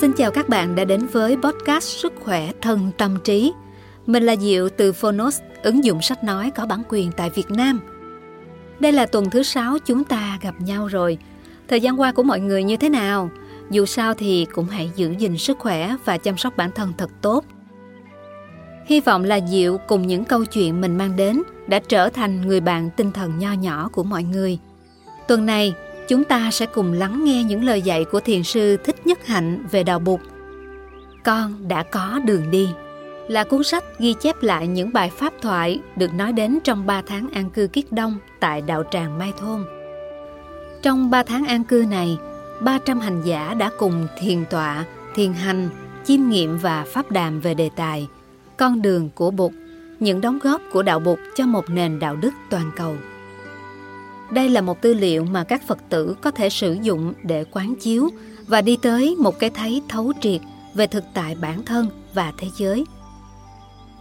Xin chào các bạn đã đến với podcast Sức khỏe thân tâm trí. Mình là Diệu từ Phonos, ứng dụng sách nói có bản quyền tại Việt Nam. Đây là tuần thứ sáu chúng ta gặp nhau rồi. Thời gian qua của mọi người như thế nào? Dù sao thì cũng hãy giữ gìn sức khỏe và chăm sóc bản thân thật tốt. Hy vọng là Diệu cùng những câu chuyện mình mang đến đã trở thành người bạn tinh thần nho nhỏ của mọi người. Tuần này, chúng ta sẽ cùng lắng nghe những lời dạy của thiền sư Thích Nhất Hạnh về đạo Bụt. Con đã có đường đi là cuốn sách ghi chép lại những bài pháp thoại được nói đến trong 3 tháng an cư kiết đông tại đạo tràng Mai Thôn. Trong 3 tháng an cư này, 300 hành giả đã cùng thiền tọa, thiền hành, chiêm nghiệm và pháp đàm về đề tài Con đường của Bụt, những đóng góp của đạo Bụt cho một nền đạo đức toàn cầu. Đây là một tư liệu mà các Phật tử có thể sử dụng để quán chiếu và đi tới một cái thấy thấu triệt về thực tại bản thân và thế giới.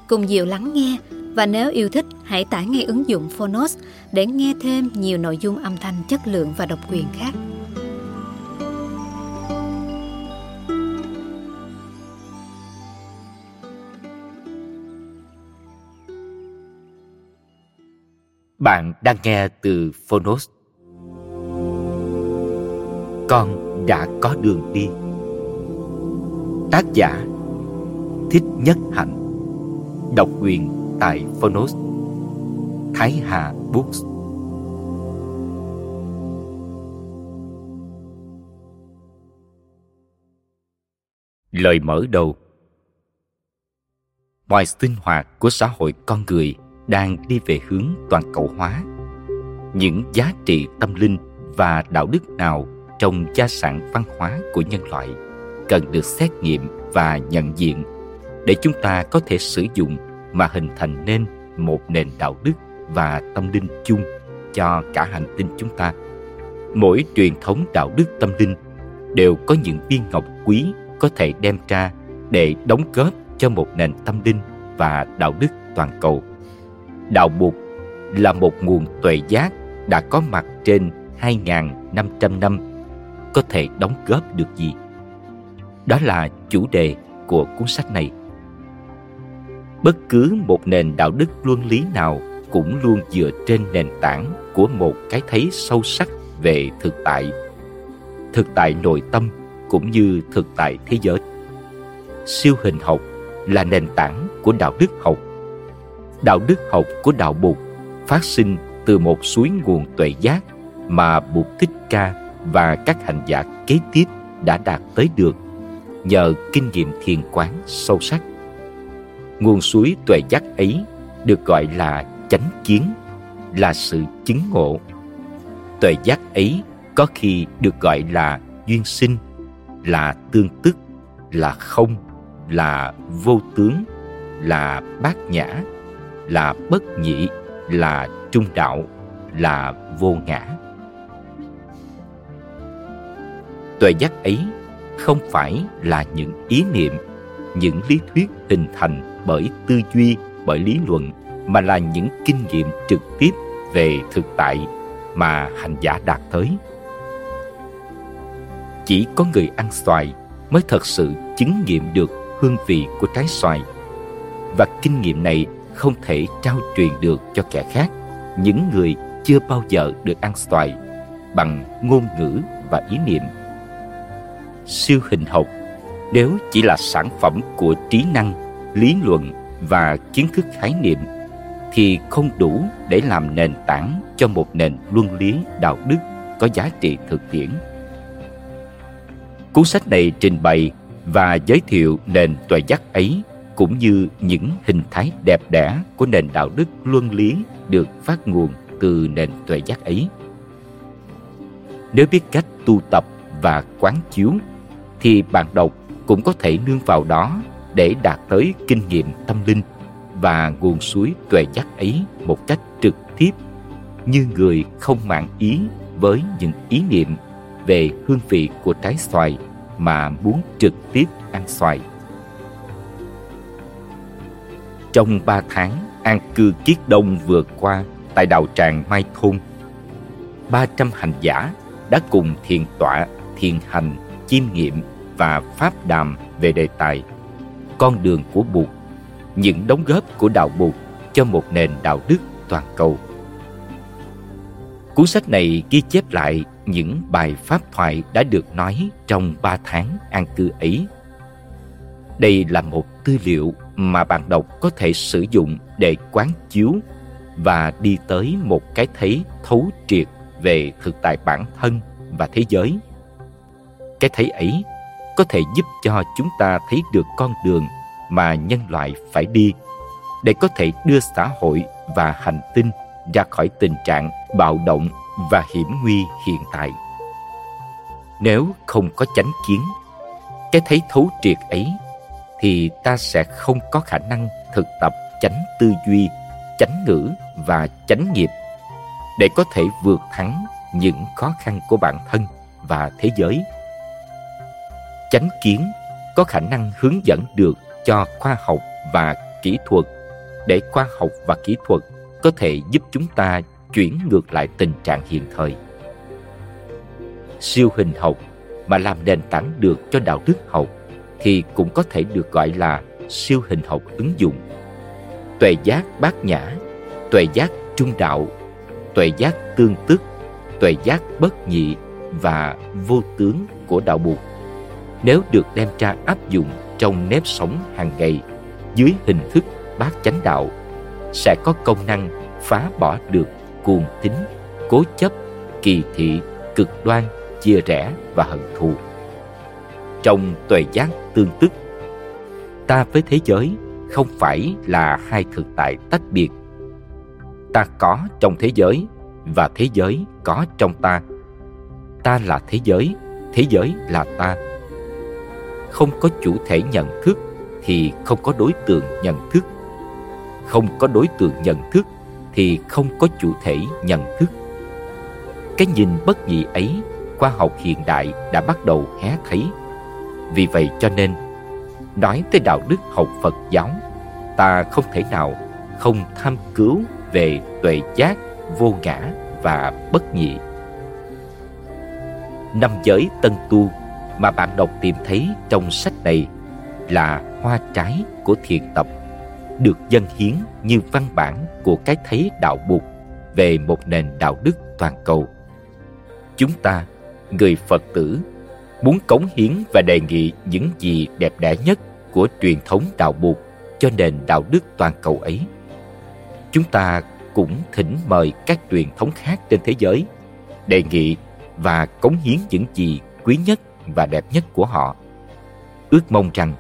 Cùng Diệu lắng nghe, và nếu yêu thích, hãy tải ngay ứng dụng Phonos để nghe thêm nhiều nội dung âm thanh chất lượng và độc quyền khác. Bạn đang nghe từ Phonos. Con đã có đường đi. Tác giả Thích Nhất Hạnh Độc quyền tại Phonos Thái Hà Books Lời mở đầu ngoài sinh hoạt của xã hội con người – đang đi về hướng toàn cầu hóa. Những giá trị tâm linh và đạo đức nào trong gia sản văn hóa của nhân loại cần được xét nghiệm và nhận diện để chúng ta có thể sử dụng mà hình thành nên một nền đạo đức và tâm linh chung cho cả hành tinh chúng ta? Mỗi truyền thống đạo đức tâm linh đều có những viên ngọc quý có thể đem ra để đóng góp cho một nền tâm linh và đạo đức toàn cầu. Đạo Bụt là một nguồn tuệ giác đã có mặt trên 2.500 năm có thể đóng góp được gì? Đó là chủ đề của cuốn sách này. Bất cứ một nền đạo đức luân lý nào cũng luôn dựa trên nền tảng của một cái thấy sâu sắc về thực tại, thực tại nội tâm cũng như thực tại thế giới. Siêu hình học là nền tảng của đạo đức học đạo đức học của đạo Bụt phát sinh từ một suối nguồn tuệ giác mà Bụt Thích Ca và các hành giả kế tiếp đã đạt tới được nhờ kinh nghiệm thiền quán sâu sắc. Nguồn suối tuệ giác ấy được gọi là chánh kiến, là sự chứng ngộ. Tuệ giác ấy có khi được gọi là duyên sinh, là tương tức, là không, là vô tướng, là bát nhã, là bất nhị là trung đạo, là vô ngã. Tuệ giác ấy không phải là những ý niệm, những lý thuyết hình thành bởi tư duy, bởi lý luận, mà là những kinh nghiệm trực tiếp về thực tại mà hành giả đạt tới. Chỉ có người ăn xoài mới thật sự chứng nghiệm được hương vị của trái xoài. Và kinh nghiệm này không thể trao truyền được cho kẻ khác. Những người chưa bao giờ được ăn xoài bằng ngôn ngữ và ý niệm. Siêu hình học, nếu chỉ là sản phẩm của trí năng, lý luận và kiến thức khái niệm, thì không đủ để làm nền tảng cho một nền luân lý đạo đức có giá trị thực tiễn. Cuốn sách này trình bày và giới thiệu nền tuệ giác ấy cũng như những hình thái đẹp đẽ của nền đạo đức luân lý được phát nguồn từ nền tuệ giác ấy. Nếu biết cách tu tập và quán chiếu, thì bạn đọc cũng có thể nương vào đó để đạt tới kinh nghiệm tâm linh và nguồn suối tuệ giác ấy một cách trực tiếp như người không mạn ý với những ý niệm về hương vị của trái xoài mà muốn trực tiếp ăn xoài. Trong ba tháng an cư kiết đông vừa qua tại đạo tràng Mai Thôn, ba trăm hành giả đã cùng thiền tọa, thiền hành, chiêm nghiệm và pháp đàm về đề tài con đường của Bụt, những đóng góp của đạo Bụt cho một nền đạo đức toàn cầu. Cuốn sách này ghi chép lại những bài pháp thoại đã được nói trong ba tháng an cư ấy. Đây là một tư liệu mà bạn đọc có thể sử dụng để quán chiếu và đi tới một cái thấy thấu triệt về thực tại bản thân và thế giới. Cái thấy ấy có thể giúp cho chúng ta thấy được con đường mà nhân loại phải đi để có thể đưa xã hội và hành tinh ra khỏi tình trạng bạo động và hiểm nguy hiện tại. Nếu không có chánh kiến, cái thấy thấu triệt ấy, thì ta sẽ không có khả năng thực tập chánh tư duy, chánh ngữ và chánh nghiệp để có thể vượt thắng những khó khăn của bản thân và thế giới. Chánh kiến có khả năng hướng dẫn được cho khoa học và kỹ thuật để khoa học và kỹ thuật có thể giúp chúng ta chuyển ngược lại tình trạng hiện thời. Siêu hình học mà làm nền tảng được cho đạo đức học thì cũng có thể được gọi là siêu hình học ứng dụng. Tuệ giác bát nhã, tuệ giác trung đạo, tuệ giác tương tức, tuệ giác bất nhị và vô tướng của đạo Bụt nếu được đem ra áp dụng trong nếp sống hàng ngày dưới hình thức bát chánh đạo sẽ có công năng phá bỏ được cuồng tín, cố chấp, kỳ thị, cực đoan, chia rẽ và hận thù. Trong tuệ giác tương tức, ta với thế giới không phải là hai thực tại tách biệt. Ta có trong thế giới và thế giới có trong ta. Ta là thế giới, thế giới là ta. Không có chủ thể nhận thức thì không có đối tượng nhận thức. Không có đối tượng nhận thức thì không có chủ thể nhận thức. Cái nhìn bất nhị ấy, khoa học hiện đại đã bắt đầu hé thấy. Vì vậy cho nên, nói tới đạo đức học Phật giáo, ta không thể nào không tham cứu về tuệ giác, vô ngã và bất nhị. Năm giới tân tu mà bạn đọc tìm thấy trong sách này là hoa trái của thiền tập được dân hiến như văn bản của cái thấy đạo buộc về một nền đạo đức toàn cầu. Chúng ta, người Phật tử, muốn cống hiến và đề nghị những gì đẹp đẽ nhất của truyền thống đạo buộc cho nền đạo đức toàn cầu ấy. Chúng ta cũng thỉnh mời các truyền thống khác trên thế giới đề nghị và cống hiến những gì quý nhất và đẹp nhất của họ. Ước mong rằng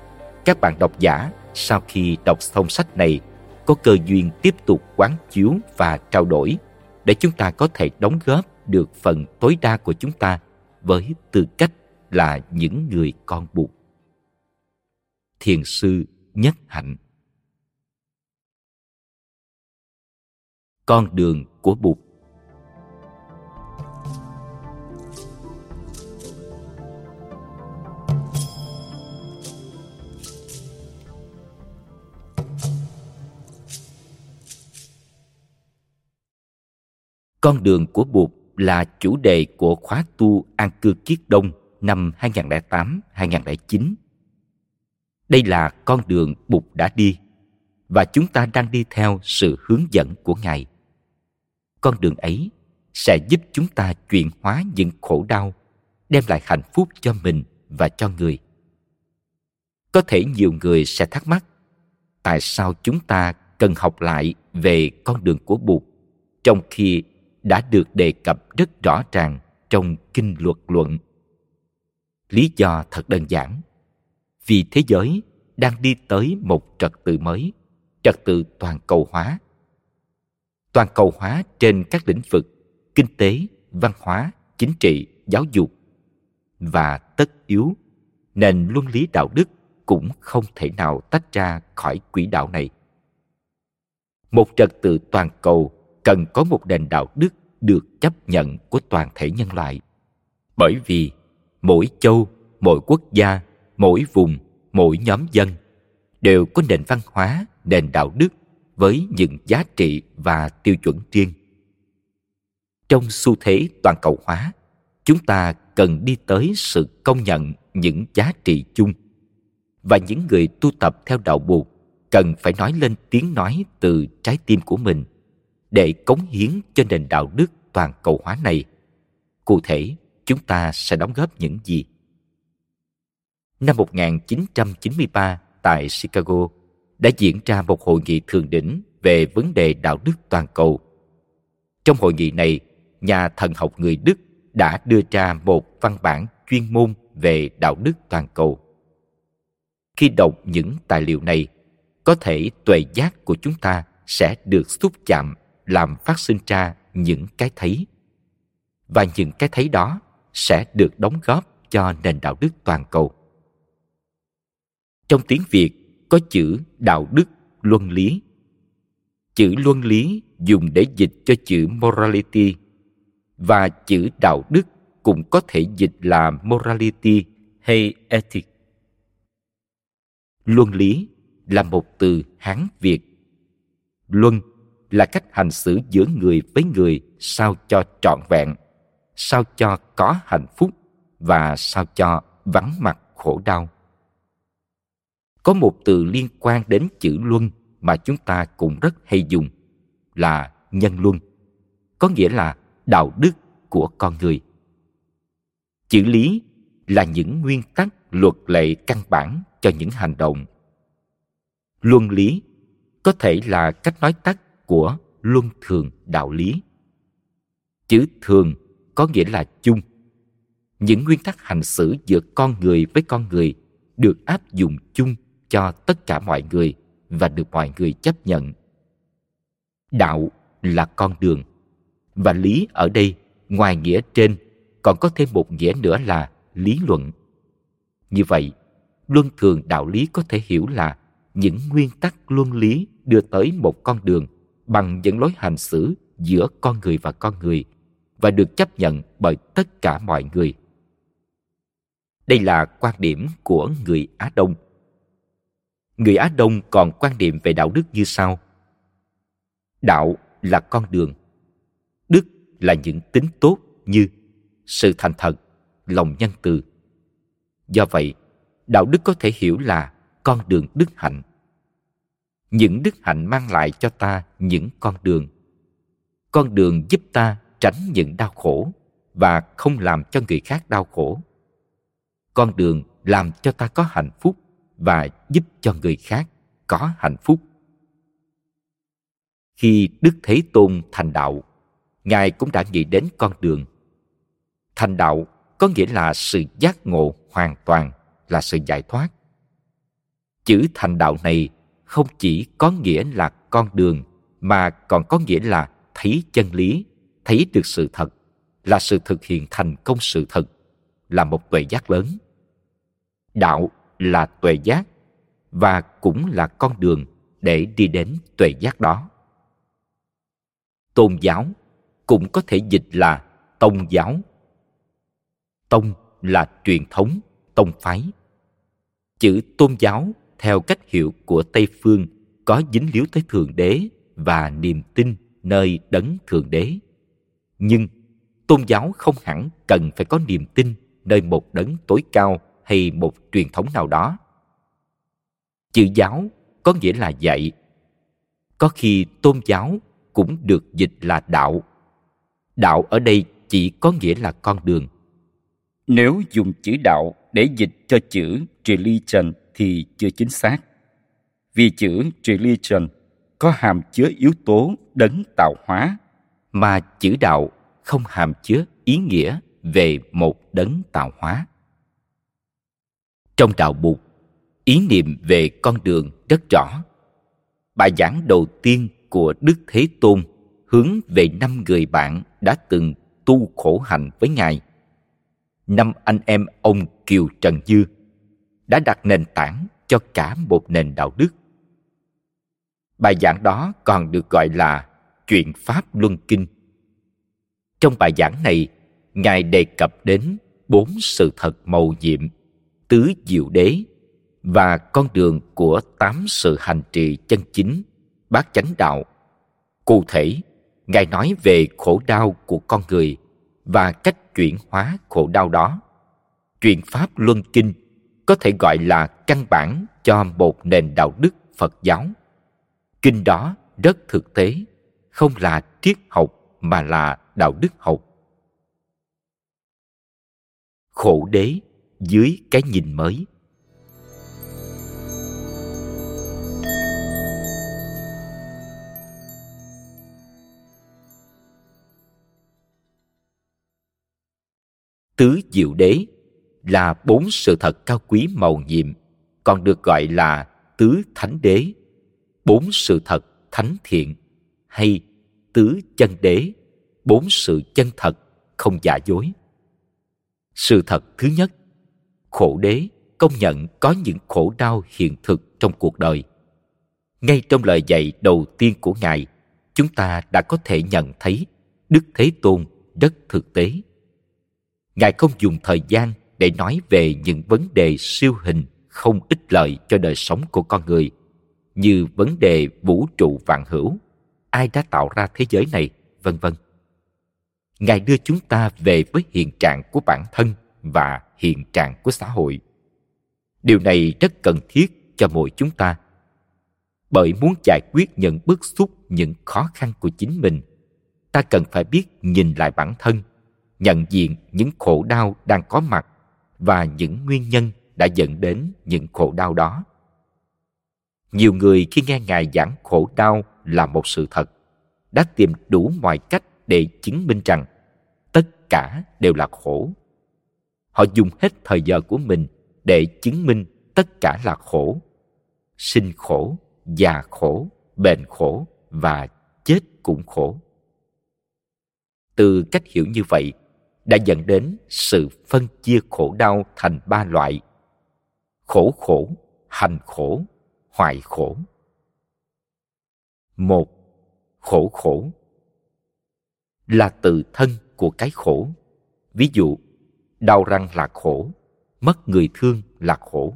các bạn độc giả sau khi đọc xong sách này có cơ duyên tiếp tục quán chiếu và trao đổi để chúng ta có thể đóng góp được phần tối đa của chúng ta với tư cách là những người con buộc. Thiền sư Nhất Hạnh. Con đường của Bụt Con đường của Bụt là chủ đề của khóa tu An cư Kiết Đông năm 2008-2009. Đây là con đường Bụt đã đi và chúng ta đang đi theo sự hướng dẫn của Ngài. Con đường ấy sẽ giúp chúng ta chuyển hóa những khổ đau, đem lại hạnh phúc cho mình và cho người. Có thể nhiều người sẽ thắc mắc tại sao chúng ta cần học lại về con đường của Bụt trong khi đã được đề cập rất rõ ràng trong kinh luật luận lý do thật đơn giản. Vì thế giới đang đi tới một trật tự mới, trật tự toàn cầu hóa. Toàn cầu hóa trên các lĩnh vực kinh tế, văn hóa, chính trị, giáo dục và tất yếu, nền luân lý đạo đức cũng không thể nào tách ra khỏi quỹ đạo này. Một trật tự toàn cầu cần có một nền đạo đức được chấp nhận của toàn thể nhân loại. Bởi vì mỗi châu mỗi quốc gia mỗi vùng mỗi nhóm dân đều có nền văn hóa nền đạo đức với những giá trị và tiêu chuẩn riêng trong xu thế toàn cầu hóa chúng ta cần đi tới sự công nhận những giá trị chung và những người tu tập theo đạo buộc cần phải nói lên tiếng nói từ trái tim của mình để cống hiến cho nền đạo đức toàn cầu hóa này. Cụ thể, chúng ta sẽ đóng góp những gì? Năm 1993 tại Chicago đã diễn ra một hội nghị thượng đỉnh về vấn đề đạo đức toàn cầu. Trong hội nghị này, nhà thần học người Đức đã đưa ra một văn bản chuyên môn về đạo đức toàn cầu. Khi đọc những tài liệu này, có thể tuệ giác của chúng ta sẽ được xúc chạm làm phát sinh ra những cái thấy và những cái thấy đó sẽ được đóng góp cho nền đạo đức toàn cầu. Trong tiếng việt, có chữ đạo đức luân lý. Chữ luân lý dùng để dịch cho chữ morality, và chữ đạo đức cũng có thể dịch là morality hay ethic. Luân lý là một từ hán việt. Luân là cách hành xử giữa người với người sao cho trọn vẹn sao cho có hạnh phúc và sao cho vắng mặt khổ đau. Có một từ liên quan đến chữ luân mà chúng ta cũng rất hay dùng, là nhân luân. Có nghĩa là đạo đức của con người. Chữ lý là những nguyên tắc luật lệ căn bản cho những hành động. Luân lý có thể là cách nói tắt của luân thường đạo lý. Chữ thường có nghĩa là chung. Những nguyên tắc hành xử giữa con người với con người được áp dụng chung cho tất cả mọi người và được mọi người chấp nhận. Đạo là con đường. Và lý ở đây, ngoài nghĩa trên, còn có thêm một nghĩa nữa là lý luận. Như vậy, luân thường đạo lý có thể hiểu là những nguyên tắc luân lý đưa tới một con đường bằng những lối hành xử giữa con người và con người và được chấp nhận bởi tất cả mọi người. Đây là quan điểm của người á đông. Người á đông còn quan điểm về đạo đức như sau. Đạo là con đường, đức là những tính tốt như sự thành thật, lòng nhân từ. Do vậy, đạo đức có thể hiểu là con đường đức hạnh. Những đức hạnh mang lại cho ta những con đường. Con đường giúp ta tránh những đau khổ và không làm cho người khác đau khổ. Con đường làm cho ta có hạnh phúc và giúp cho người khác có hạnh phúc. Khi đức thế tôn thành đạo, ngài cũng đã nghĩ đến con đường. Thành đạo có nghĩa là sự giác ngộ hoàn toàn, là sự giải thoát. Chữ thành đạo này không chỉ có nghĩa là con đường mà còn có nghĩa là thấy chân lý thấy được sự thật là sự thực hiện thành công sự thật, là một tuệ giác lớn. Đạo là tuệ giác và cũng là con đường để đi đến tuệ giác đó. Tôn giáo cũng có thể dịch là tông giáo. Tông là truyền thống, tông phái. Chữ tôn giáo theo cách hiểu của tây phương có dính líu tới thượng đế và niềm tin nơi đấng thượng đế nhưng tôn giáo không hẳn cần phải có niềm tin nơi một đấng tối cao hay một truyền thống nào đó. Chữ giáo có nghĩa là dạy. Có khi tôn giáo cũng được dịch là đạo. Đạo ở đây chỉ có nghĩa là con đường. Nếu dùng chữ đạo để dịch cho chữ religion thì chưa chính xác. Vì chữ religion có hàm chứa yếu tố đấng tạo hóa, mà chữ đạo không hàm chứa ý nghĩa về một đấng tạo hóa. Trong đạo Bụt, ý niệm về con đường rất rõ. Bài giảng đầu tiên của Đức Thế Tôn hướng về năm người bạn đã từng tu khổ hạnh với Ngài. Năm anh em ông Kiều Trần Dư đã đặt nền tảng cho cả một nền đạo đức. Bài giảng đó còn được gọi là Chuyện Pháp Luân Kinh. Trong bài giảng này, Ngài đề cập đến bốn sự thật màu nhiệm, tứ diệu đế và con đường của tám sự hành trì chân chính, bát chánh đạo. Cụ thể, Ngài nói về khổ đau của con người và cách chuyển hóa khổ đau đó chuyện pháp luân kinh có thể gọi là căn bản cho một nền đạo đức phật giáo kinh đó rất thực tế không là triết học mà là đạo đức học. Khổ đế dưới cái nhìn mới. Tứ diệu đế là bốn sự thật cao quý màu nhiệm, còn được gọi là tứ thánh đế, bốn sự thật thánh thiện hay tứ chân đế, bốn sự chân thật không giả dối. Sự thật thứ nhất, khổ đế công nhận có những khổ đau hiện thực trong cuộc đời. Ngay trong lời dạy đầu tiên của ngài, chúng ta đã có thể nhận thấy đức thế tôn rất thực tế. Ngài không dùng thời gian để nói về những vấn đề siêu hình không ích lợi cho đời sống của con người, như vấn đề vũ trụ vạn hữu ai đã tạo ra thế giới này? Vân vân. Ngài đưa chúng ta về với hiện trạng của bản thân và hiện trạng của xã hội. Điều này rất cần thiết cho mỗi chúng ta. Bởi muốn giải quyết những bức xúc, những khó khăn của chính mình, ta cần phải biết nhìn lại bản thân, nhận diện những khổ đau đang có mặt và những nguyên nhân đã dẫn đến những khổ đau đó. Nhiều người khi nghe ngài giảng khổ đau là một sự thật. Đã tìm đủ mọi cách để chứng minh rằng tất cả đều là khổ. Họ dùng hết thời giờ của mình để chứng minh tất cả là khổ. Sinh khổ, già khổ, bệnh khổ và chết cũng khổ. Từ cách hiểu như vậy đã dẫn đến sự phân chia khổ đau thành ba loại khổ khổ, hành khổ hoại khổ một, khổ khổ. Là tự thân của cái khổ. Ví dụ, đau răng là khổ, mất người thương là khổ.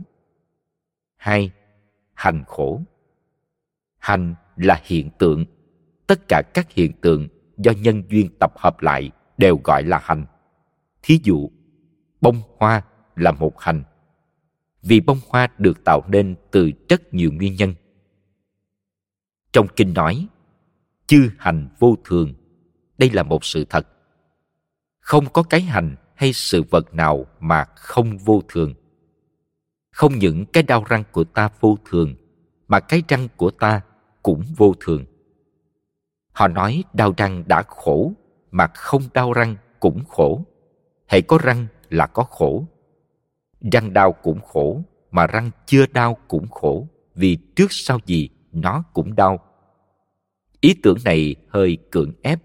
Hai, hành khổ. Hành là hiện tượng. Tất cả các hiện tượng do nhân duyên tập hợp lại đều gọi là hành. Thí dụ, bông hoa là một hành. Vì bông hoa được tạo nên từ rất nhiều nguyên nhân trong kinh nói, chư hành vô thường, đây là một sự thật. Không có cái hành hay sự vật nào mà không vô thường. Không những cái đau răng của ta vô thường, mà cái răng của ta cũng vô thường. Họ nói đau răng đã khổ, mà không đau răng cũng khổ. Hãy có răng là có khổ. Răng đau cũng khổ, mà răng chưa đau cũng khổ, vì trước sau gì nó cũng đau. Ý tưởng này hơi cưỡng ép.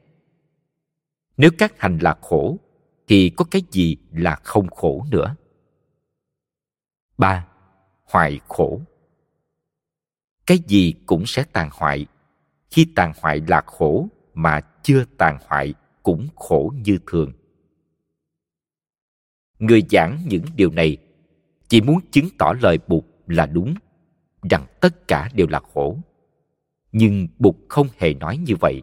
Nếu các hành là khổ, thì có cái gì là không khổ nữa? Ba hoại khổ. Cái gì cũng sẽ tàn hoại. Khi tàn hoại là khổ mà chưa tàn hoại cũng khổ như thường. Người giảng những điều này chỉ muốn chứng tỏ lời bụt là đúng rằng tất cả đều là khổ. Nhưng bụt không hề nói như vậy.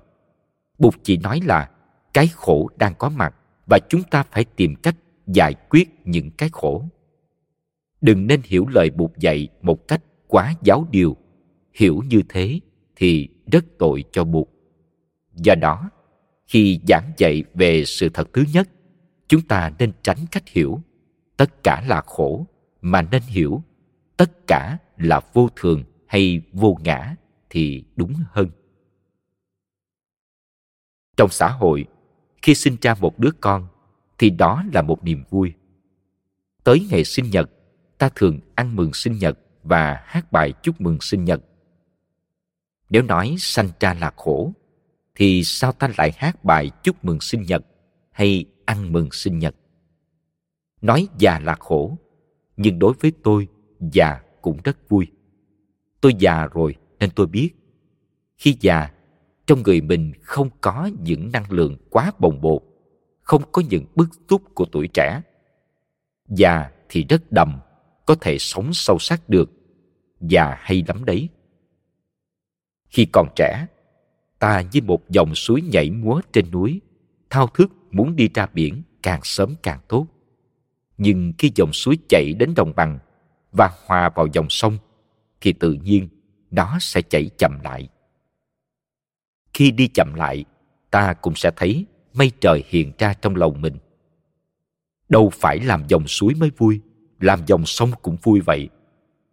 Bụt chỉ nói là cái khổ đang có mặt và chúng ta phải tìm cách giải quyết những cái khổ. Đừng nên hiểu lời bụt dạy một cách quá giáo điều. Hiểu như thế thì rất tội cho bụt. Do đó, khi giảng dạy về sự thật thứ nhất, chúng ta nên tránh cách hiểu. Tất cả là khổ mà nên hiểu tất cả là vô thường hay vô ngã thì đúng hơn. Trong xã hội, khi sinh ra một đứa con thì đó là một niềm vui. Tới ngày sinh nhật, ta thường ăn mừng sinh nhật và hát bài chúc mừng sinh nhật. Nếu nói sanh ra là khổ, thì sao ta lại hát bài chúc mừng sinh nhật hay ăn mừng sinh nhật? Nói già là khổ, nhưng đối với tôi già cũng rất vui. Tôi già rồi nên tôi biết. Khi già, trong người mình không có những năng lượng quá bồng bột, không có những bức xúc của tuổi trẻ. Già thì rất đầm, có thể sống sâu sắc được. Già hay lắm đấy. Khi còn trẻ, ta như một dòng suối nhảy múa trên núi, thao thức muốn đi ra biển càng sớm càng tốt. Nhưng khi dòng suối chảy đến đồng bằng và hòa vào dòng sông, thì tự nhiên nó sẽ chảy chậm lại. Khi đi chậm lại, ta cũng sẽ thấy mây trời hiện ra trong lòng mình. Đâu phải làm dòng suối mới vui, làm dòng sông cũng vui vậy.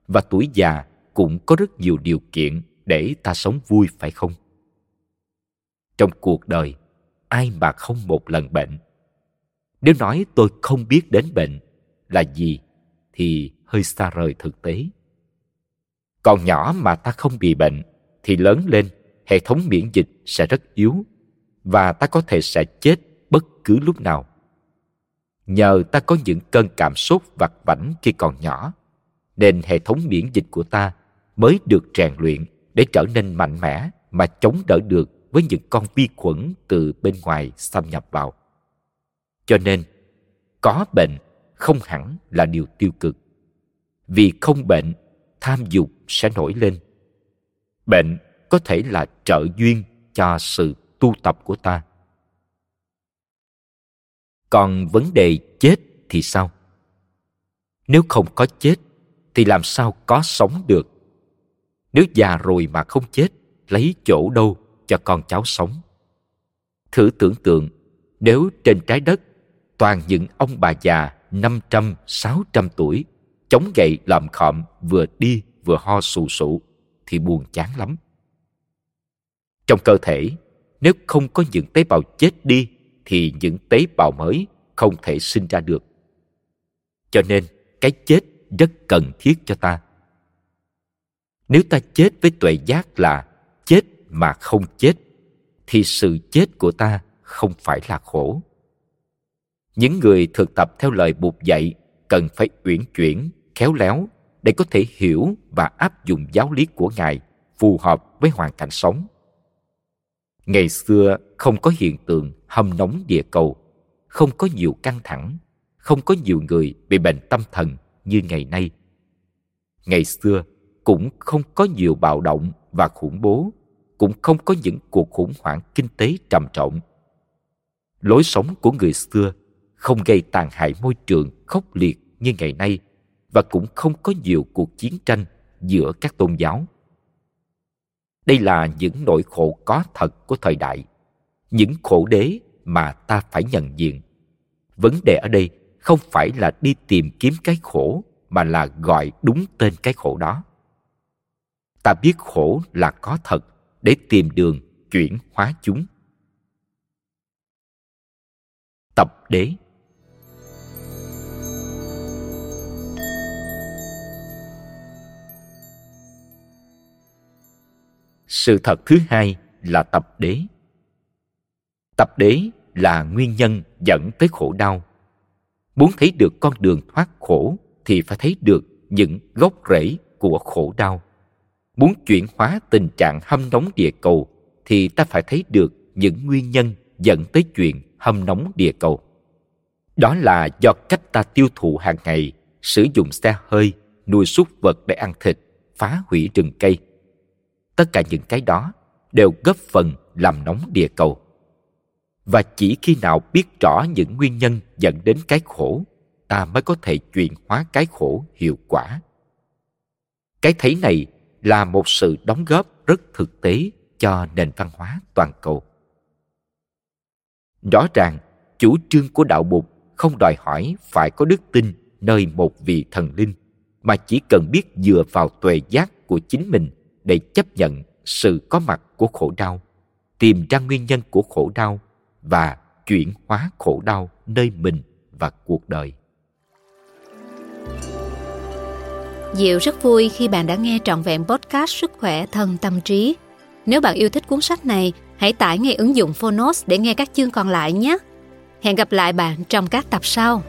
Và tuổi già cũng có rất nhiều điều kiện để ta sống vui phải không? Trong cuộc đời, ai mà không một lần bệnh? Nếu nói tôi không biết đến bệnh là gì thì hơi xa rời thực tế. Còn nhỏ mà ta không bị bệnh thì lớn lên hệ thống miễn dịch sẽ rất yếu và ta có thể sẽ chết bất cứ lúc nào. Nhờ ta có những cơn cảm sốt vặt vảnh khi còn nhỏ, nên hệ thống miễn dịch của ta mới được rèn luyện để trở nên mạnh mẽ mà chống đỡ được với những con vi khuẩn từ bên ngoài xâm nhập vào. Cho nên, có bệnh không hẳn là điều tiêu cực. Vì không bệnh, tham dục sẽ nổi lên. Bệnh có thể là trợ duyên cho sự tu tập của ta. Còn vấn đề chết thì sao? Nếu không có chết, thì làm sao có sống được? Nếu già rồi mà không chết, lấy chỗ đâu cho con cháu sống? Thử tưởng tượng, nếu trên trái đất toàn những ông bà già 500, 600 tuổi, chống gậy làm khọm, vừa đi vừa ho sù sụ, thì buồn chán lắm. Trong cơ thể, nếu không có những tế bào chết đi, thì những tế bào mới không thể sinh ra được. Cho nên, cái chết rất cần thiết cho ta. Nếu ta chết với tuệ giác là chết mà không chết, thì sự chết của ta không phải là khổ những người thực tập theo lời Bụt dạy cần phải uyển chuyển, khéo léo để có thể hiểu và áp dụng giáo lý của Ngài phù hợp với hoàn cảnh sống. Ngày xưa không có hiện tượng hâm nóng địa cầu, không có nhiều căng thẳng, không có nhiều người bị bệnh tâm thần như ngày nay. Ngày xưa cũng không có nhiều bạo động và khủng bố, cũng không có những cuộc khủng hoảng kinh tế trầm trọng. Lối sống của người xưa không gây tàn hại môi trường khốc liệt như ngày nay và cũng không có nhiều cuộc chiến tranh giữa các tôn giáo. Đây là những nỗi khổ có thật của thời đại, những khổ đế mà ta phải nhận diện. Vấn đề ở đây không phải là đi tìm kiếm cái khổ mà là gọi đúng tên cái khổ đó. Ta biết khổ là có thật để tìm đường chuyển hóa chúng. Tập đế sự thật thứ hai là tập đế. Tập đế là nguyên nhân dẫn tới khổ đau. Muốn thấy được con đường thoát khổ thì phải thấy được những gốc rễ của khổ đau. Muốn chuyển hóa tình trạng hâm nóng địa cầu thì ta phải thấy được những nguyên nhân dẫn tới chuyện hâm nóng địa cầu. Đó là do cách ta tiêu thụ hàng ngày, sử dụng xe hơi, nuôi súc vật để ăn thịt, phá hủy rừng cây tất cả những cái đó đều góp phần làm nóng địa cầu. Và chỉ khi nào biết rõ những nguyên nhân dẫn đến cái khổ, ta mới có thể chuyển hóa cái khổ hiệu quả. Cái thấy này là một sự đóng góp rất thực tế cho nền văn hóa toàn cầu. Rõ ràng, chủ trương của đạo bụt không đòi hỏi phải có đức tin nơi một vị thần linh, mà chỉ cần biết dựa vào tuệ giác của chính mình để chấp nhận sự có mặt của khổ đau tìm ra nguyên nhân của khổ đau và chuyển hóa khổ đau nơi mình và cuộc đời Diệu rất vui khi bạn đã nghe trọn vẹn podcast Sức khỏe thân tâm trí. Nếu bạn yêu thích cuốn sách này, hãy tải ngay ứng dụng Phonos để nghe các chương còn lại nhé. Hẹn gặp lại bạn trong các tập sau.